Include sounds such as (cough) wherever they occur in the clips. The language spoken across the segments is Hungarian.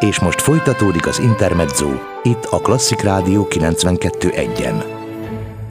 És most folytatódik az Intermezzo, itt a Klasszik Rádió 92.1-en.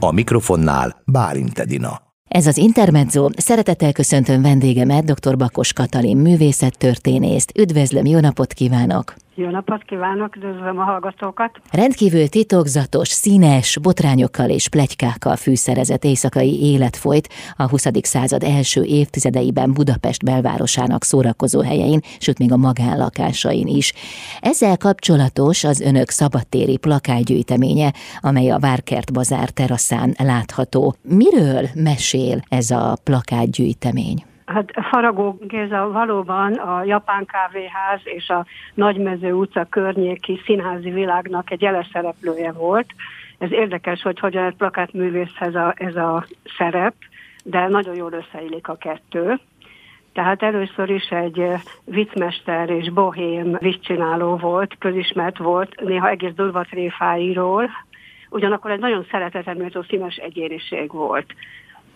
A mikrofonnál Bálint Edina. Ez az Intermezzo. Szeretettel köszöntöm vendégemet, dr. Bakos Katalin, művészettörténészt. Üdvözlöm, jó napot kívánok! Jó napot kívánok, üdvözlöm a hallgatókat! Rendkívül titokzatos, színes, botrányokkal és plegykákkal fűszerezett éjszakai élet folyt a 20. század első évtizedeiben Budapest belvárosának szórakozó helyein, sőt még a magánlakásain is. Ezzel kapcsolatos az önök szabadtéri plakátgyűjteménye, amely a Várkert bazár teraszán látható. Miről mesél ez a plakátgyűjtemény? Hát Faragó Géza valóban a Japán Kávéház és a Nagymező utca környéki színházi világnak egy jeles szereplője volt. Ez érdekes, hogy hogyan egy plakátművészhez a, ez a szerep, de nagyon jól összeillik a kettő. Tehát először is egy viccmester és bohém viccsináló volt, közismert volt, néha egész durva tréfáiról, ugyanakkor egy nagyon szereteteméltó színes egyéniség volt.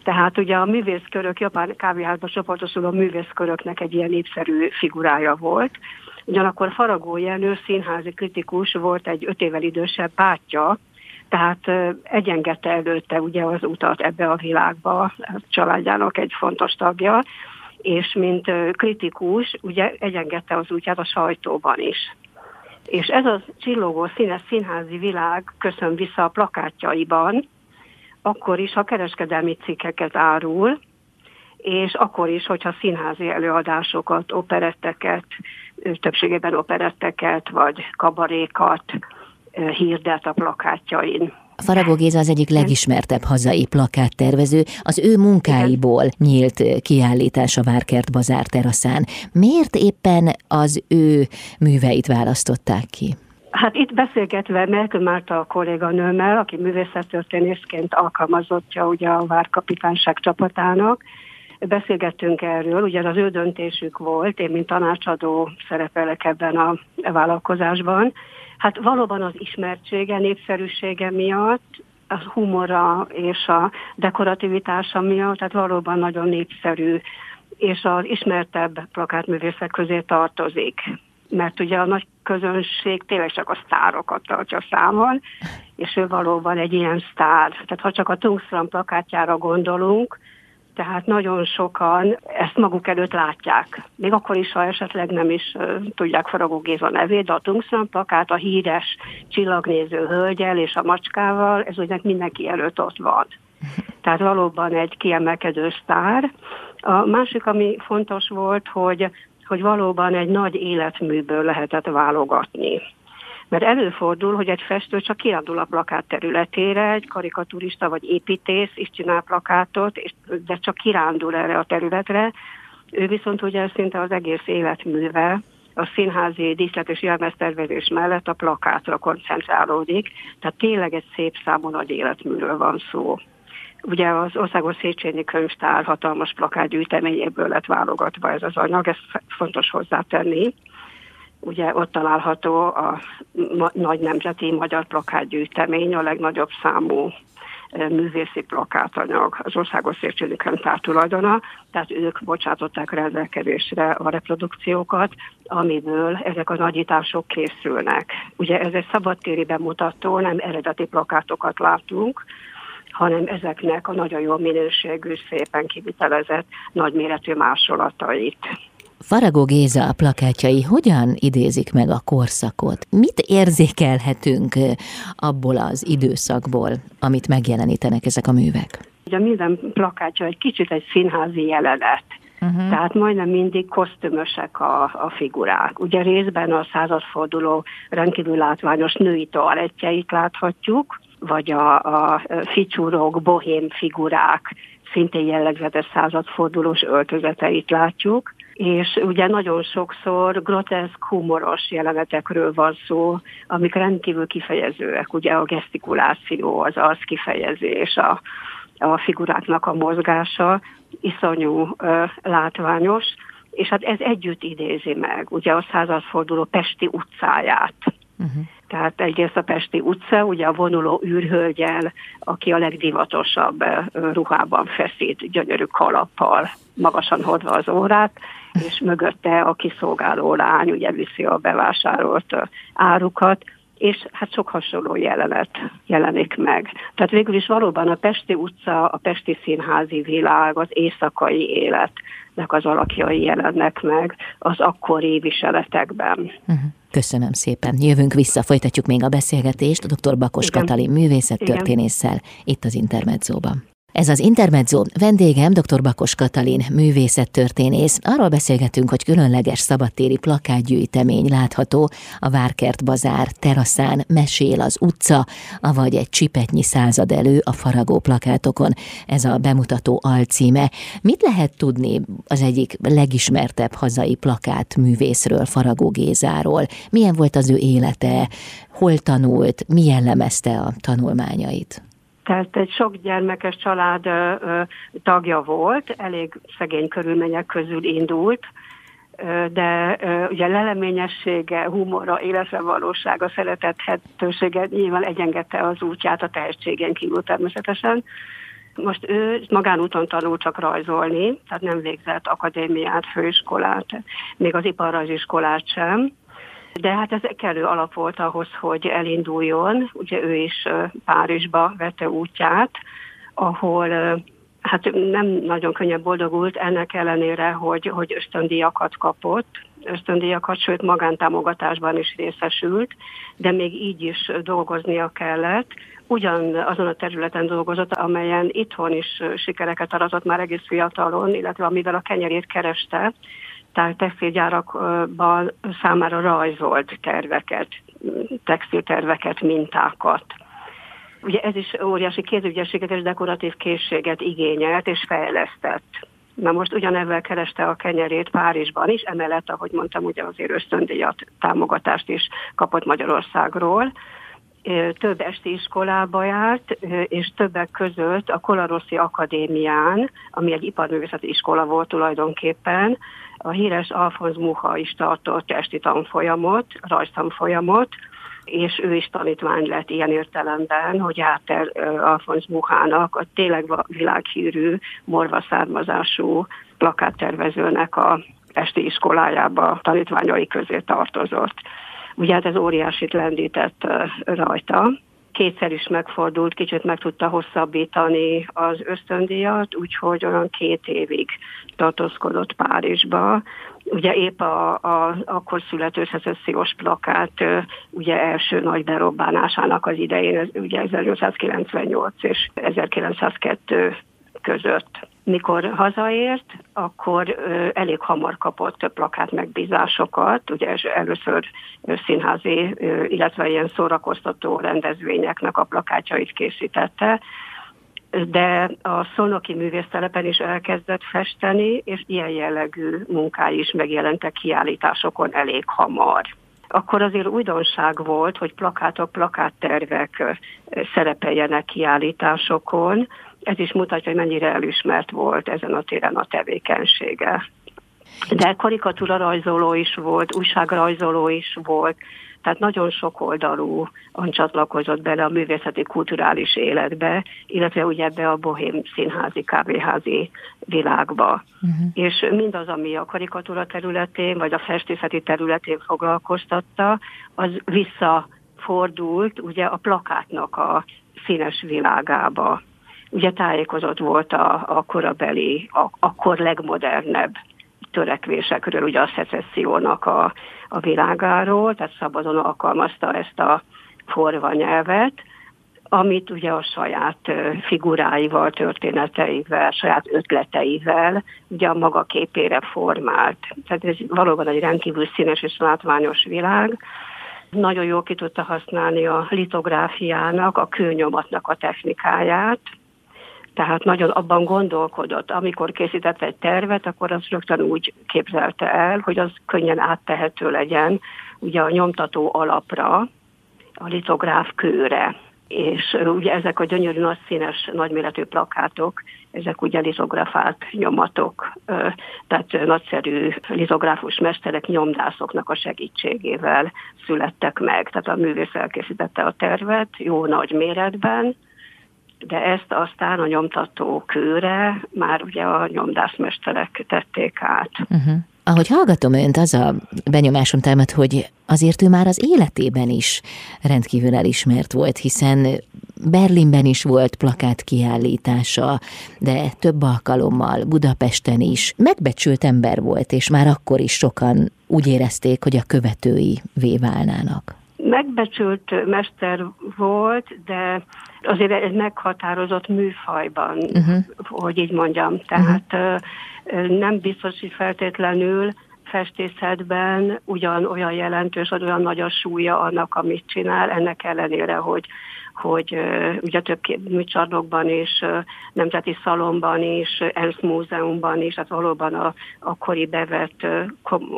Tehát ugye a művészkörök, japán kávéházba csoportosuló művészköröknek egy ilyen népszerű figurája volt. Ugyanakkor Faragó Jenő színházi kritikus volt egy öt évvel idősebb bátyja, tehát egyengedte előtte ugye az utat ebbe a világba, a családjának egy fontos tagja, és mint kritikus ugye egyengedte az útját a sajtóban is. És ez a csillogó színes színházi világ köszön vissza a plakátjaiban, akkor is, ha kereskedelmi cikkeket árul, és akkor is, hogyha színházi előadásokat, operetteket, többségében operetteket, vagy kabarékat hirdet a plakátjain. Faragó Géza az egyik legismertebb hazai plakáttervező, az ő munkáiból nyílt kiállítás a Várkert Bazár teraszán. Miért éppen az ő műveit választották ki? Hát itt beszélgetve Melkő Márta a kolléganőmmel, aki művészettörténészként alkalmazottja ugye a Várkapitányság csapatának, beszélgettünk erről, ugye az ő döntésük volt, én mint tanácsadó szerepelek ebben a vállalkozásban. Hát valóban az ismertsége, népszerűsége miatt, a humora és a dekorativitása miatt, tehát valóban nagyon népszerű, és az ismertebb plakátművészek közé tartozik mert ugye a nagy közönség tényleg csak a sztárokat tartja számon, és ő valóban egy ilyen sztár. Tehát ha csak a Tungstram plakátjára gondolunk, tehát nagyon sokan ezt maguk előtt látják. Még akkor is, ha esetleg nem is tudják Faragó Géza nevét, de a Tungstram plakát a híres csillagnéző hölgyel és a macskával, ez ugye mindenki előtt ott van. Tehát valóban egy kiemelkedő sztár. A másik, ami fontos volt, hogy hogy valóban egy nagy életműből lehetett válogatni. Mert előfordul, hogy egy festő csak kiadul a plakát területére, egy karikaturista vagy építész is csinál plakátot, de csak kirándul erre a területre. Ő viszont ugye szinte az egész életműve a színházi díszlet és jelmeztervezés mellett a plakátra koncentrálódik, tehát tényleg egy szép számú nagy életműről van szó. Ugye az Országos Széchenyi Könyvtár hatalmas plakátgyűjteményéből lett válogatva ez az anyag, ezt fontos hozzátenni. Ugye ott található a nagy nemzeti magyar plakátgyűjtemény, a legnagyobb számú művészi plakátanyag, az Országos Széchenyi Könyvtár tulajdona, tehát ők bocsátották rendelkezésre a reprodukciókat, amiből ezek a nagyítások készülnek. Ugye ez egy szabadtéri bemutató, nem eredeti plakátokat látunk, hanem ezeknek a nagyon jó minőségű, szépen kivitelezett nagyméretű másolatait. Faragó Géza a plakátjai hogyan idézik meg a korszakot? Mit érzékelhetünk abból az időszakból, amit megjelenítenek ezek a művek? Ugye minden plakátja egy kicsit egy színházi jelenet. Uh-huh. Tehát majdnem mindig kosztümösek a, a figurák. Ugye részben a századforduló rendkívül látványos női toalettjeit láthatjuk, vagy a, a ficsúrok, bohém figurák, szintén jellegzetes századfordulós öltözeteit látjuk, és ugye nagyon sokszor groteszk, humoros jelenetekről van szó, amik rendkívül kifejezőek, ugye a gesztikuláció, az arckifejezés, a, a figuráknak a mozgása iszonyú ö, látványos, és hát ez együtt idézi meg ugye a századforduló Pesti utcáját. Uh-huh. Tehát egyrészt a Pesti utca, ugye a vonuló űrhölgyel, aki a legdivatosabb ruhában feszít, gyönyörű kalappal, magasan hordva az órát, és mögötte a kiszolgáló lány ugye viszi a bevásárolt árukat, és hát sok hasonló jelenet jelenik meg. Tehát végül is valóban a Pesti utca, a Pesti színházi világ, az éjszakai életnek az alakjai jelennek meg az akkori viseletekben. Uh-huh. Köszönöm szépen. Jövünk vissza, folytatjuk még a beszélgetést a dr. Bakos Igen. Katalin művészettörténésszel itt az Intermedzóban. Ez az Intermezzo. Vendégem dr. Bakos Katalin, művészettörténész. Arról beszélgetünk, hogy különleges szabadtéri plakátgyűjtemény látható a Várkert bazár teraszán, mesél az utca, avagy egy csipetnyi század elő a faragó plakátokon. Ez a bemutató alcíme. Mit lehet tudni az egyik legismertebb hazai plakát művészről, Faragó Gézáról? Milyen volt az ő élete? Hol tanult? Mi jellemezte a tanulmányait? Tehát egy sok gyermekes család ö, ö, tagja volt, elég szegény körülmények közül indult, ö, de ö, ugye leleményessége, humora, életre valósága, szeretethetősége nyilván egyengedte az útját a tehetségen kívül természetesen. Most ő magánúton tanul csak rajzolni, tehát nem végzett akadémiát, főiskolát, még az iparrajziskolát sem de hát ez kellő alap volt ahhoz, hogy elinduljon. Ugye ő is Párizsba vette útját, ahol hát nem nagyon könnyen boldogult, ennek ellenére, hogy, hogy ösztöndíjakat kapott, ösztöndíjakat, sőt magántámogatásban is részesült, de még így is dolgoznia kellett. Ugyan azon a területen dolgozott, amelyen itthon is sikereket aratott már egész fiatalon, illetve amivel a kenyerét kereste, tehát textilgyárakban számára rajzolt terveket, textilterveket, mintákat. Ugye ez is óriási kézügyességet és dekoratív készséget igényelt és fejlesztett. Na most ugyanezzel kereste a kenyerét Párizsban is, emellett, ahogy mondtam, ugye azért ösztöndíjat, támogatást is kapott Magyarországról. Több esti iskolába járt, és többek között a Kolaroszi Akadémián, ami egy iparművészeti iskola volt tulajdonképpen, a híres Alfonz Muha is tartott esti tanfolyamot, rajztanfolyamot, és ő is tanítvány lett ilyen értelemben, hogy Áter Alfonz Muhának, a tényleg világhírű, morva származású plakáttervezőnek a esti iskolájába tanítványai közé tartozott. Ugye hát ez óriásit lendített rajta, kétszer is megfordult, kicsit meg tudta hosszabbítani az ösztöndíjat, úgyhogy olyan két évig tartózkodott Párizsba. Ugye épp a, a akkor születő szecessziós plakát ugye első nagy berobbanásának az idején, ugye 1898 és 1902 között. Mikor hazaért, akkor elég hamar kapott plakát megbízásokat, ugye először színházi, illetve ilyen szórakoztató rendezvényeknek a plakátjait készítette, de a szolnoki művésztelepen is elkezdett festeni, és ilyen jellegű munkái is megjelentek kiállításokon elég hamar. Akkor azért újdonság volt, hogy plakátok, plakáttervek szerepeljenek kiállításokon, ez is mutatja, hogy mennyire elismert volt ezen a téren a tevékenysége. De karikatúra rajzoló is volt, újságrajzoló is volt, tehát nagyon sok oldalú csatlakozott bele a művészeti kulturális életbe, illetve ugye ebbe a bohém színházi, kávéházi világba. Uh-huh. És mindaz, ami a karikatúra területén, vagy a festészeti területén foglalkoztatta, az visszafordult ugye a plakátnak a színes világába ugye tájékozott volt a, a korabeli, a, akkor legmodernebb törekvésekről, ugye a szecessziónak a, a világáról, tehát szabadon alkalmazta ezt a forva nyelvet, amit ugye a saját figuráival, történeteivel, saját ötleteivel ugye a maga képére formált. Tehát ez valóban egy rendkívül színes és látványos világ. Nagyon jól ki tudta használni a litográfiának, a kőnyomatnak a technikáját, tehát nagyon abban gondolkodott, amikor készített egy tervet, akkor az rögtön úgy képzelte el, hogy az könnyen áttehető legyen ugye a nyomtató alapra, a litográf kőre. és ugye ezek a gyönyörű nagy színes, nagyméretű plakátok, ezek ugye lizografált nyomatok, tehát nagyszerű lizográfus mesterek, nyomdászoknak a segítségével születtek meg. Tehát a művész elkészítette a tervet jó nagy méretben, de ezt aztán a nyomtató kőre már ugye a nyomdászmesterek tették át. Uh-huh. Ahogy hallgatom önt, az a benyomásom támad, hogy azért ő már az életében is rendkívül elismert volt, hiszen Berlinben is volt plakát kiállítása, de több alkalommal Budapesten is. Megbecsült ember volt, és már akkor is sokan úgy érezték, hogy a követői válnának. Megbecsült mester volt, de azért egy meghatározott műfajban, uh-huh. hogy így mondjam. Tehát uh-huh nem biztos, hogy feltétlenül festészetben ugyan olyan jelentős, vagy olyan nagy a súlya annak, amit csinál, ennek ellenére, hogy hogy ugye több műcsarnokban uh, Nemzeti Szalomban is, ENSZ Múzeumban is, tehát valóban a akkori bevett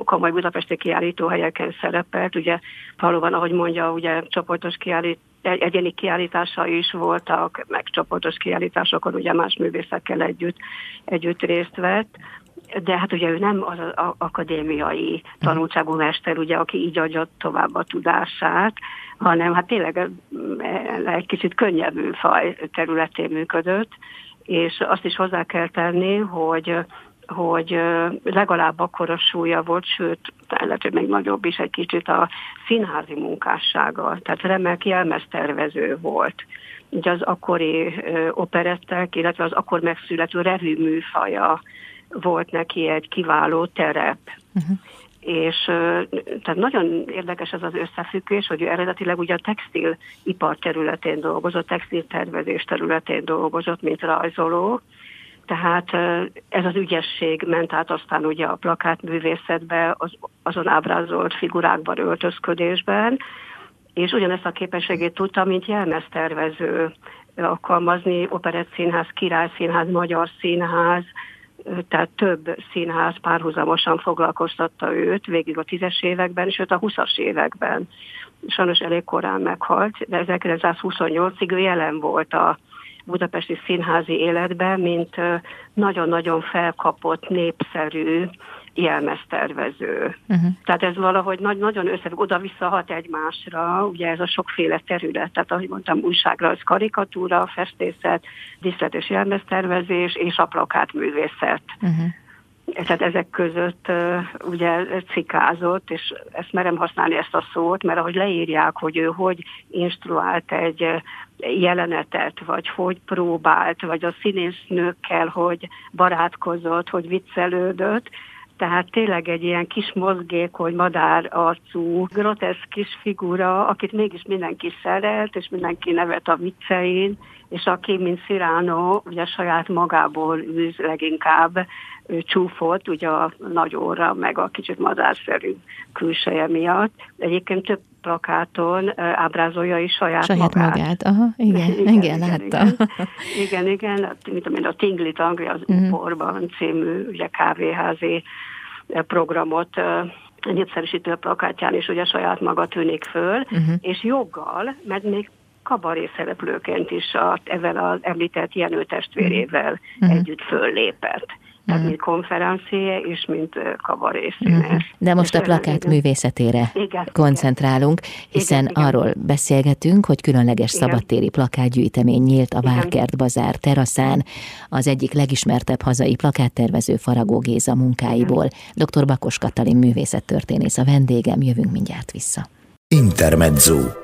komoly budapesti kiállítóhelyeken szerepelt. Ugye valóban, ahogy mondja, ugye csoportos kiállít, egyéni kiállítása is voltak, meg csoportos kiállításokon ugye más művészekkel együtt, együtt részt vett de hát ugye ő nem az, az akadémiai tanultságú mester, ugye, aki így adja tovább a tudását, hanem hát tényleg egy kicsit könnyebb műfaj területén működött, és azt is hozzá kell tenni, hogy hogy legalább akkora súlya volt, sőt, lehet, hogy még nagyobb is egy kicsit a színházi munkássága. Tehát remek jelmeztervező volt. Ugye az akkori operettek, illetve az akkor megszülető revű műfaja volt neki egy kiváló terep. Uh-huh. És tehát nagyon érdekes ez az összefüggés, hogy ő eredetileg ugye a textilipar területén dolgozott, textiltervezés területén dolgozott, mint rajzoló, tehát ez az ügyesség ment át aztán ugye a plakátművészetbe, az, azon ábrázolt figurákban, öltözködésben, és ugyanezt a képességét tudta, mint jelmeztervező alkalmazni, operettszínház, királyszínház, magyar színház, tehát több színház párhuzamosan foglalkoztatta őt végig a tízes években, sőt a huszas években. Sajnos elég korán meghalt, de 1928-ig ő jelen volt a budapesti színházi életben, mint nagyon-nagyon felkapott, népszerű jelmeztervező. Uh-huh. Tehát ez valahogy nagy, nagyon összefügg, oda-vissza hat egymásra, ugye ez a sokféle terület, tehát ahogy mondtam, újságra az karikatúra, festészet, diszlet és jelmeztervezés és a plakátművészet. Uh-huh. Tehát ezek között ugye cikázott, és ezt merem használni ezt a szót, mert ahogy leírják, hogy ő hogy instruált egy jelenetet, vagy hogy próbált, vagy a színésznőkkel, hogy barátkozott, hogy viccelődött, tehát tényleg egy ilyen kis mozgékony, madár arcú, groteszk kis figura, akit mégis mindenki szeret, és mindenki nevet a viccein, és aki, mint Sziránó, ugye saját magából űz leginkább csúfolt, ugye a nagy óra, meg a kicsit madárszerű külseje miatt. Egyébként több plakáton ábrázolja is saját, saját magát. magát. Aha, (laughs) igen, igen, igen, igen láttam. Igen, igen, igen mint tudom a Tinglit Anglia az uh-huh. Uporban című ugye kávéházi programot népszerűsítő plakátján is ugye saját maga tűnik föl, uh-huh. és joggal, mert még kabaré szereplőként is a, ezzel az említett Jenő testvérével uh-huh. együtt föllépett. Tehát mm. mint konferencié és mint kabaré Mm. De most és a plakát művészetére igen, koncentrálunk, hiszen igen, arról igen. beszélgetünk, hogy különleges igen. szabadtéri plakátgyűjtemény nyílt a Várkert Bazár teraszán, az egyik legismertebb hazai plakáttervező Faragó Géza munkáiból. Dr. Bakos Katalin művészettörténész a vendégem, jövünk mindjárt vissza. Intermezzo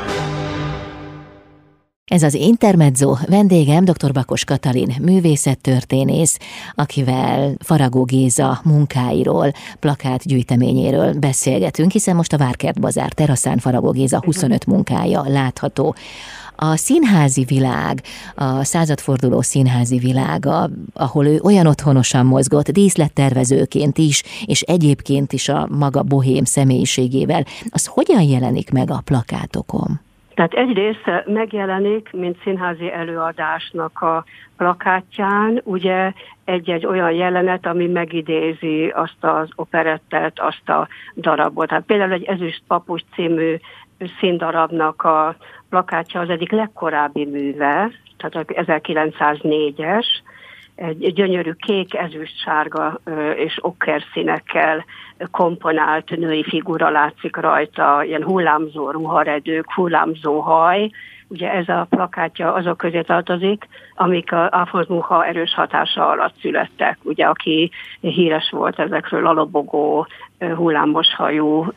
Ez az Intermezzo vendégem dr. Bakos Katalin, művészettörténész, akivel Faragó Géza munkáiról, plakátgyűjteményéről beszélgetünk, hiszen most a Várkert Bazár teraszán Faragó Géza 25 munkája látható. A színházi világ, a századforduló színházi világa, ahol ő olyan otthonosan mozgott, díszlettervezőként is, és egyébként is a maga bohém személyiségével, az hogyan jelenik meg a plakátokon? Tehát egyrészt megjelenik, mint színházi előadásnak a plakátján, ugye egy-egy olyan jelenet, ami megidézi azt az operettet, azt a darabot. Tehát például egy Ezüst Papucs című színdarabnak a plakátja az egyik legkorábbi műve, tehát 1904-es, egy gyönyörű kék, ezüst, sárga és okker színekkel komponált női figura látszik rajta, ilyen hullámzó ruharedők, hullámzó haj, Ugye ez a plakátja azok közé tartozik, amik a Alfons Muha erős hatása alatt születtek. Ugye, aki híres volt ezekről a lobogó, hullámos hajú,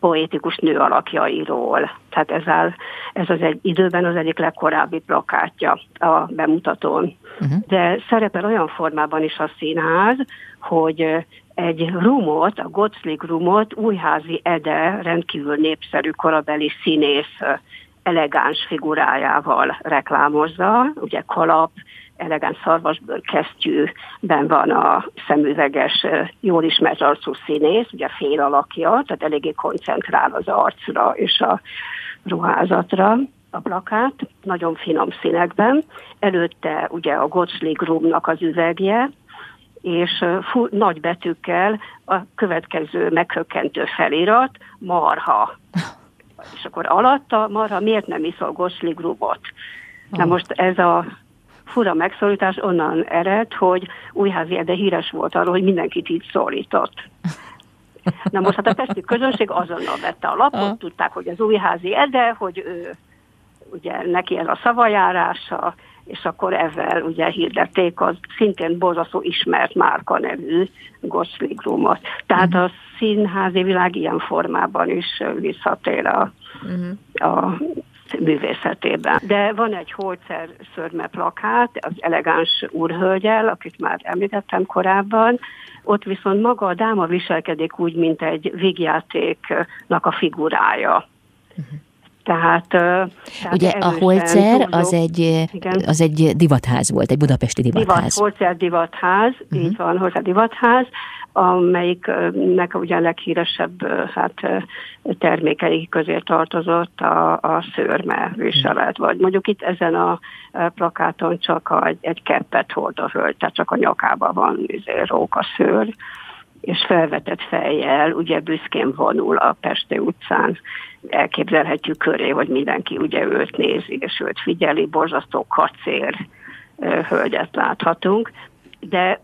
poétikus nő alakjairól. Tehát ez, áll, ez az egy időben az egyik legkorábbi plakátja a bemutatón. Uh-huh. De szerepel olyan formában is a színház, hogy egy rumot, a Gottslig rumot újházi Ede rendkívül népszerű korabeli színész elegáns figurájával reklámozza, ugye kalap, elegáns szarvasbőr kesztyűben van a szemüveges, jól ismert arcú színész, ugye fél alakja, tehát eléggé koncentrál az arcra és a ruházatra a plakát, nagyon finom színekben. Előtte ugye a Gottslig Roomnak az üvegje, és fu- nagy betűkkel a következő meghökkentő felirat, marha és akkor alatta marha miért nem iszol gosligrubot? Na most ez a fura megszólítás onnan ered, hogy Újházi Ede híres volt arról, hogy mindenkit így szólított. Na most hát a pesti közönség azonnal vette a lapot, tudták, hogy az Újházi Ede, hogy ő, ugye neki ez a szavajárása, és akkor ezzel ugye hirdették az szintén borzasztó ismert márka nevű Gosligrumot. Tehát uh-huh. a színházi világ ilyen formában is visszatér a, uh-huh. a művészetében. De van egy Holzer szörme plakát, az elegáns úrhölgyel, akit már említettem korábban, ott viszont maga a dáma viselkedik úgy, mint egy végjátéknak a figurája. Uh-huh. Tehát, tehát Ugye a Holzer az egy, az egy divatház volt, egy budapesti divatház. Divat, Holzer divatház, uh-huh. így van, Holzer divatház, amelyiknek ugye a leghíresebb hát, termékei közé tartozott a, a szőrme viselet, vagy mondjuk itt ezen a plakáton csak a, egy, egy keppet hord a hölgy, tehát csak a nyakában van izé, róka szőr, és felvetett fejjel, ugye büszkén vonul a Pesti utcán, elképzelhetjük köré, hogy mindenki ugye őt nézi, és őt figyeli, borzasztó kacér hölgyet láthatunk, de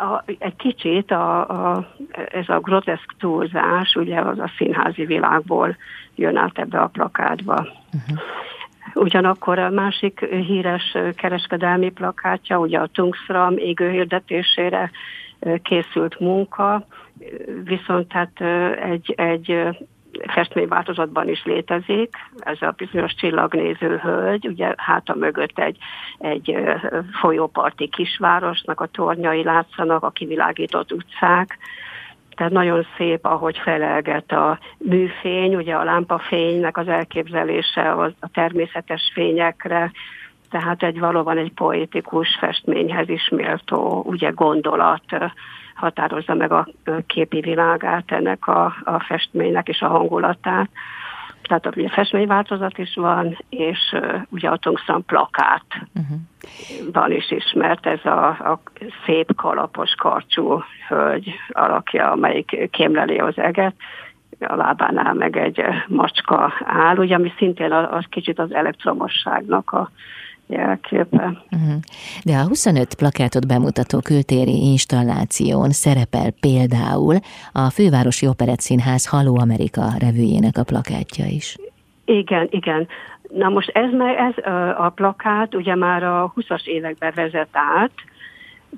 a, egy kicsit a, a, ez a groteszk túlzás, ugye az a színházi világból jön át ebbe a plakátba. Uh-huh. Ugyanakkor a másik híres kereskedelmi plakátja, ugye a Tungsram égő hirdetésére készült munka, viszont tehát egy, egy festményváltozatban is létezik, ez a bizonyos csillagnéző hölgy, ugye háta mögött egy, egy folyóparti kisvárosnak a tornyai látszanak, a kivilágított utcák, tehát nagyon szép, ahogy felelget a műfény, ugye a lámpafénynek az elképzelése a természetes fényekre, tehát egy valóban egy poétikus festményhez is méltó ugye gondolat határozza meg a képi világát ennek a, a festménynek és a hangulatát. Tehát a ugye festményváltozat is van, és uh, ugye a Tungsten plakát uh-huh. van is ismert, ez a, a szép kalapos karcsú hölgy alakja, amelyik kémleli az eget, a lábánál meg egy macska áll, ugye, ami szintén az kicsit az elektromosságnak a jelképe. Uh-huh. De a 25 plakátot bemutató kültéri installáción szerepel például a Fővárosi Operettszínház Haló Amerika revűjének a plakátja is. Igen, igen. Na most ez, ez a plakát ugye már a 20-as években vezet át,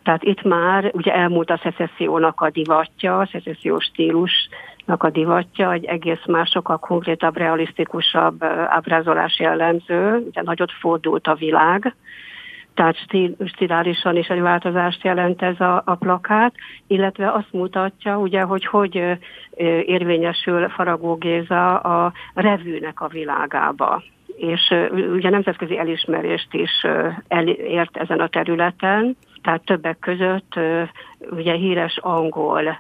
tehát itt már ugye elmúlt a szecessziónak a divatja, a szecessziós stílusnak a divatja, egy egész más, sokkal konkrétabb, realisztikusabb ábrázolás jellemző, ugye nagyot fordult a világ, tehát stíl, stilálisan is egy változást jelent ez a, a plakát, illetve azt mutatja, ugye, hogy hogy érvényesül Faragó Géza a revűnek a világába. És ugye nemzetközi elismerést is elért ezen a területen, tehát többek között ugye híres angol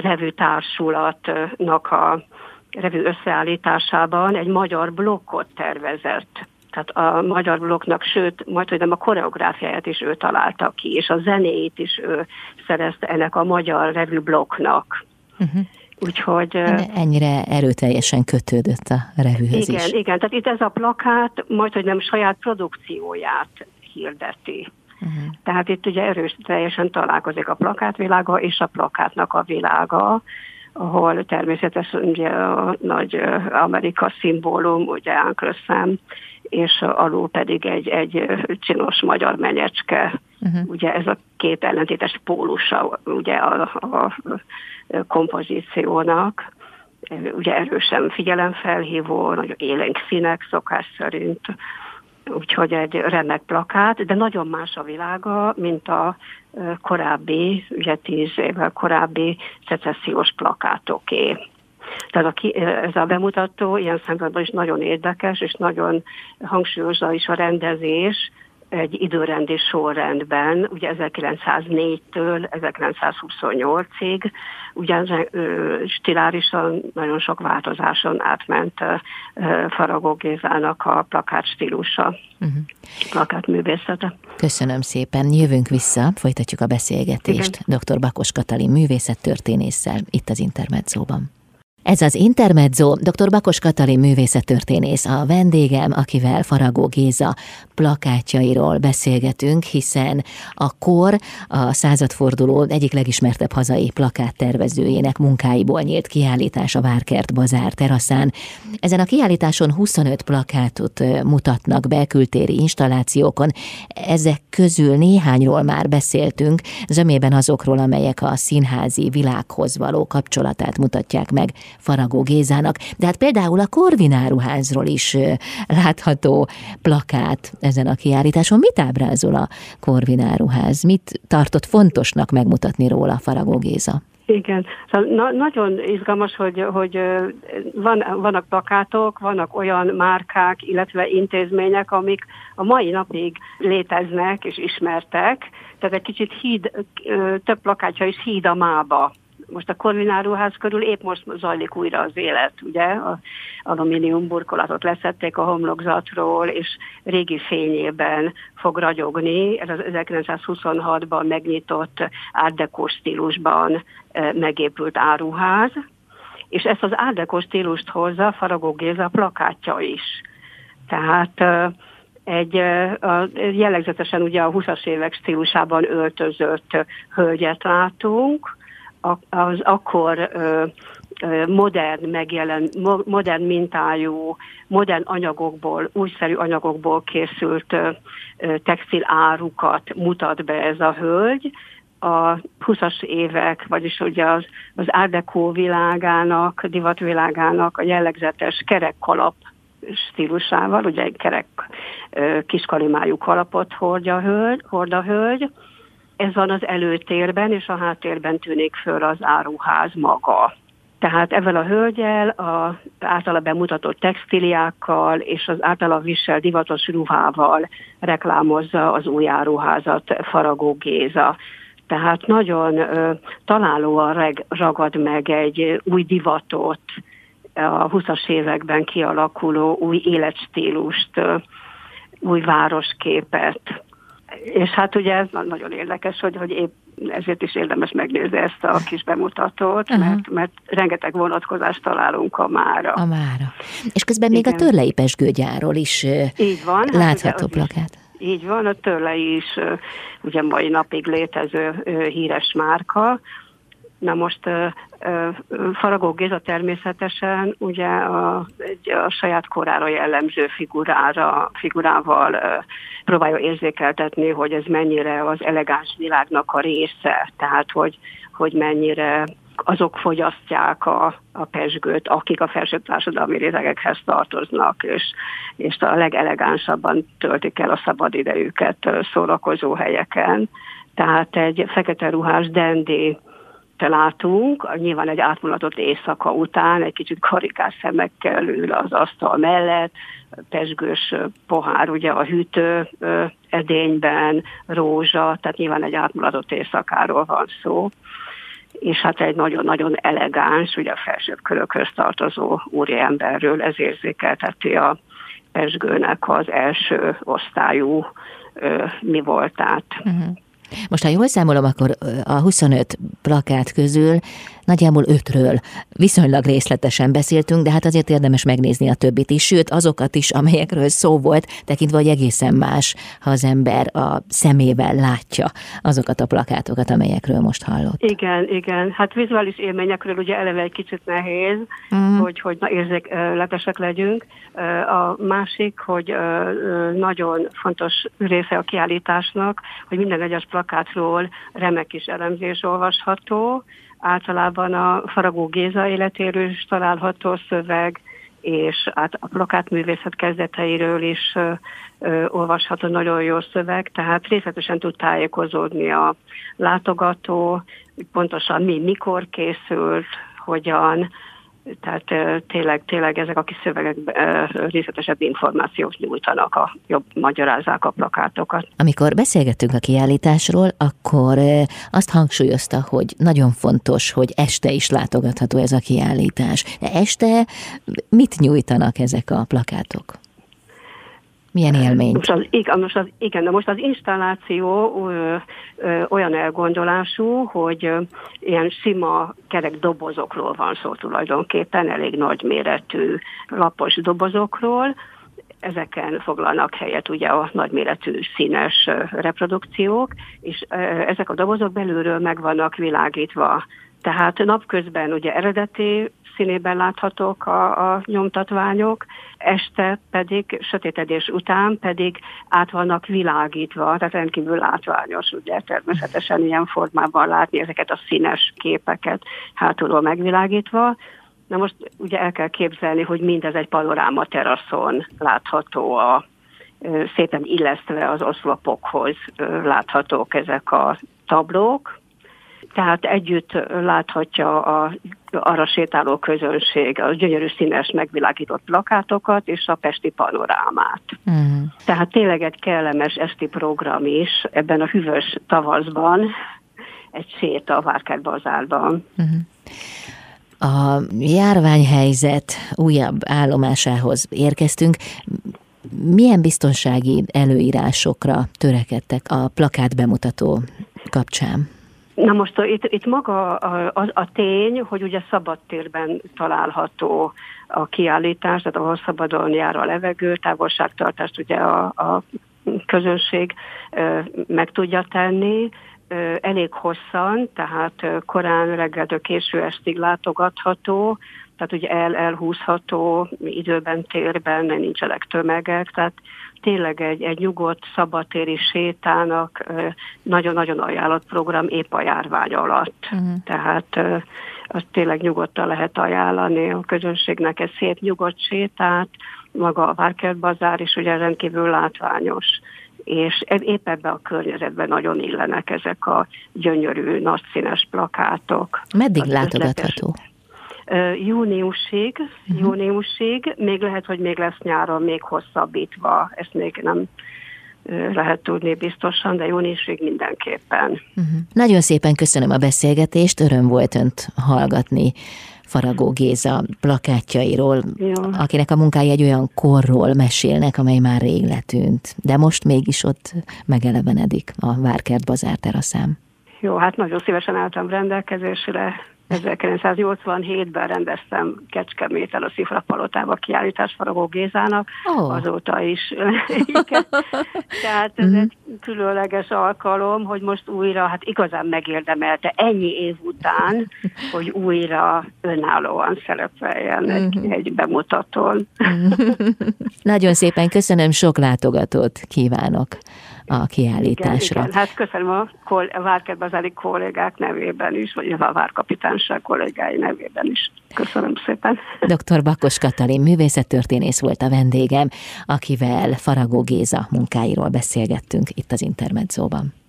revűtársulatnak a revű összeállításában egy magyar blokkot tervezett. Tehát a magyar blokknak, sőt, majd hogy nem a koreográfiáját is ő találta ki, és a zenéit is ő szerezte ennek a magyar revű blokknak. Uh-huh. Úgyhogy... Ennyire erőteljesen kötődött a revűhöz igen, is. Igen, tehát itt ez a plakát majd, hogy nem saját produkcióját hirdeti. Uh-huh. Tehát itt ugye erős teljesen találkozik a plakátvilága és a plakátnak a világa, ahol természetesen ugye a nagy Amerika szimbólum, ugye Uncle és alul pedig egy, egy csinos magyar menyecske. Uh-huh. Ugye ez a két ellentétes pólusa ugye a, a kompozíciónak. Ugye erősen figyelemfelhívó, nagyon élénk színek szokás szerint úgyhogy egy remek plakát, de nagyon más a világa, mint a korábbi, ugye tíz évvel korábbi szecessziós plakátoké. Tehát a, ez a bemutató ilyen szempontból is nagyon érdekes, és nagyon hangsúlyozza is a rendezés, egy időrendi sorrendben, ugye 1904-től 1928-ig, ugye stilárisan nagyon sok változáson átment Faragó Gézának a plakát stílusa, uh-huh. plakát művészete. Köszönöm szépen, jövünk vissza, folytatjuk a beszélgetést Igen. dr. Bakos Katalin művészettörténésszel itt az Intermedzóban. Ez az Intermezzo, dr. Bakos Katalin művészettörténész a vendégem, akivel Faragó Géza plakátjairól beszélgetünk, hiszen a kor a századforduló egyik legismertebb hazai plakáttervezőjének munkáiból nyílt kiállítás a Várkert Bazár teraszán. Ezen a kiállításon 25 plakátot mutatnak be kültéri installációkon. Ezek közül néhányról már beszéltünk, zömében azokról, amelyek a színházi világhoz való kapcsolatát mutatják meg Faragó Gézának. De hát például a Korvináruházról is látható plakát ezen a kiállításon. Mit ábrázol a Korvináruház? Mit tartott fontosnak megmutatni róla Faragó Géza? Igen, szóval na, nagyon izgalmas, hogy, hogy van, vannak plakátok, vannak olyan márkák, illetve intézmények, amik a mai napig léteznek és ismertek, tehát egy kicsit híd, több plakátja is híd a mába most a Korvináruház körül épp most zajlik újra az élet, ugye? A alumínium burkolatot leszették a homlokzatról, és régi fényében fog ragyogni. Ez az 1926-ban megnyitott árdekós stílusban e, megépült áruház, és ezt az árdekós stílust hozza Faragó Géza plakátja is. Tehát e, egy a, jellegzetesen ugye a 20-as évek stílusában öltözött hölgyet látunk, az akkor modern megjelen, modern mintájú, modern anyagokból, újszerű anyagokból készült textil árukat mutat be ez a hölgy. A 20-as évek, vagyis ugye az, az Art világának, divatvilágának a jellegzetes kerekkalap stílusával, ugye kerek kiskalimájú kalapot hordja a hölgy, hord a hölgy, ez van az előtérben, és a háttérben tűnik föl az áruház maga. Tehát ezzel a hölgyel, az általa bemutatott textiliákkal és az általa visel divatos ruhával reklámozza az új áruházat Faragó Géza. Tehát nagyon ö, találóan reg, ragad meg egy új divatot, a 20-as években kialakuló új életstílust, új városképet és hát ugye ez nagyon érdekes, hogy, hogy épp ezért is érdemes megnézni ezt a kis bemutatót, uh-huh. mert, mert rengeteg vonatkozást találunk a mára. A mára. És közben Igen. még a Törlei Pesgőgyáról is Így van, hát látható hát plakát. Is, így van, a Törlei is ugye mai napig létező híres márka, Na most Faragó Géza természetesen ugye a, egy, a saját korára jellemző figurára, figurával próbálja érzékeltetni, hogy ez mennyire az elegáns világnak a része, tehát hogy, hogy mennyire azok fogyasztják a, a pesgőt, akik a felső társadalmi rétegekhez tartoznak, és, és a legelegánsabban töltik el a szabadidejüket szórakozó helyeken. Tehát egy fekete ruhás dendi látunk, nyilván egy átmulatott éjszaka után, egy kicsit karikás szemekkel ül az asztal mellett, pesgős pohár ugye a hűtő edényben, rózsa, tehát nyilván egy átmulatott éjszakáról van szó. és hát egy nagyon-nagyon elegáns, ugye a felsőbb körökhöz tartozó úriemberről ez érzékelteti a Pesgőnek az első osztályú mi voltát. Uh-huh. Most, ha jól számolom, akkor a 25 plakát közül nagyjából ötről viszonylag részletesen beszéltünk, de hát azért érdemes megnézni a többit is, sőt azokat is, amelyekről szó volt, tekintve, hogy egészen más, ha az ember a szemével látja azokat a plakátokat, amelyekről most hallott. Igen, igen. Hát vizuális élményekről ugye eleve egy kicsit nehéz, mm. hogy, hogy na, érzékletesek legyünk. A másik, hogy nagyon fontos része a kiállításnak, hogy minden egyes plakátról remek is elemzés olvasható, általában a Faragó Géza életéről is található szöveg, és hát a plakátművészet kezdeteiről is ö, ö, olvasható nagyon jó szöveg, tehát részletesen tud tájékozódni a látogató, pontosan mi, mikor készült, hogyan, tehát tényleg, tényleg ezek a kis szövegek részletesebb információt nyújtanak, a jobb magyarázzák a plakátokat. Amikor beszélgettünk a kiállításról, akkor azt hangsúlyozta, hogy nagyon fontos, hogy este is látogatható ez a kiállítás. De este mit nyújtanak ezek a plakátok? Milyen élmény? Most az, most az, igen, de most az installáció ö, ö, olyan elgondolású, hogy ö, ilyen sima kerek dobozokról van szó tulajdonképpen, elég nagy méretű lapos dobozokról, ezeken foglalnak helyet ugye a nagyméretű színes reprodukciók, és ezek a dobozok belülről meg vannak világítva. Tehát napközben ugye eredeti színében láthatók a, a nyomtatványok, este pedig, sötétedés után pedig át vannak világítva, tehát rendkívül látványos, ugye természetesen ilyen formában látni ezeket a színes képeket hátulról megvilágítva. Na most ugye el kell képzelni, hogy mindez egy panoráma teraszon látható a szépen illesztve az oszlopokhoz láthatók ezek a tablók, tehát együtt láthatja a arra sétáló közönség a gyönyörű színes megvilágított plakátokat és a pesti panorámát. Uh-huh. Tehát tényleg egy kellemes esti program is ebben a hűvös tavaszban, egy séta a Várkert bazárban. Uh-huh. A járványhelyzet újabb állomásához érkeztünk. Milyen biztonsági előírásokra törekedtek a plakát bemutató kapcsán? Na most itt, itt maga a, a, a tény, hogy ugye szabadtérben található a kiállítás, tehát ahol szabadon jár a levegő, távolságtartást ugye a, a közönség meg tudja tenni, elég hosszan, tehát korán reggeltől késő estig látogatható, tehát ugye el, elhúzható időben, térben, nincsenek tömegek, tehát tényleg egy, egy nyugodt, szabadtéri sétának nagyon-nagyon ajánlott program épp a járvány alatt. Uh-huh. Tehát azt tényleg nyugodtan lehet ajánlani a közönségnek egy szép nyugodt sétát, maga a Várkert bazár is ugye rendkívül látványos és e, épp ebbe a környezetben nagyon illenek ezek a gyönyörű, nagyszínes plakátok. Meddig látogatható? Júniusig, uh-huh. júniusig, még lehet, hogy még lesz nyáron még hosszabbítva, ezt még nem lehet tudni biztosan, de júniusig mindenképpen. Uh-huh. Nagyon szépen köszönöm a beszélgetést, öröm volt önt hallgatni. Faragó Géza plakátjairól, Jó. akinek a munkája egy olyan korról mesélnek, amely már rég letűnt, de most mégis ott megelevenedik a Várkert bazár teraszám. Jó, hát nagyon szívesen álltam rendelkezésre, 1987-ben rendeztem Kecskeméten a Szifra Palotába kiállítás Faragó Gézának, oh. azóta is. (laughs) Tehát ez mm-hmm. egy különleges alkalom, hogy most újra, hát igazán megérdemelte ennyi év után, hogy újra önállóan szerepeljen egy, mm-hmm. egy bemutatón. (laughs) Nagyon szépen köszönöm, sok látogatót kívánok a kiállításra. Igen, igen. Hát köszönöm a, kol- a Várkerbazári kollégák nevében is, vagy a Várkapitányság kollégái nevében is. Köszönöm szépen. (laughs) Dr. Bakos Katalin művészettörténész volt a vendégem, akivel Faragó Géza munkáiról beszélgettünk itt az Intermedzóban.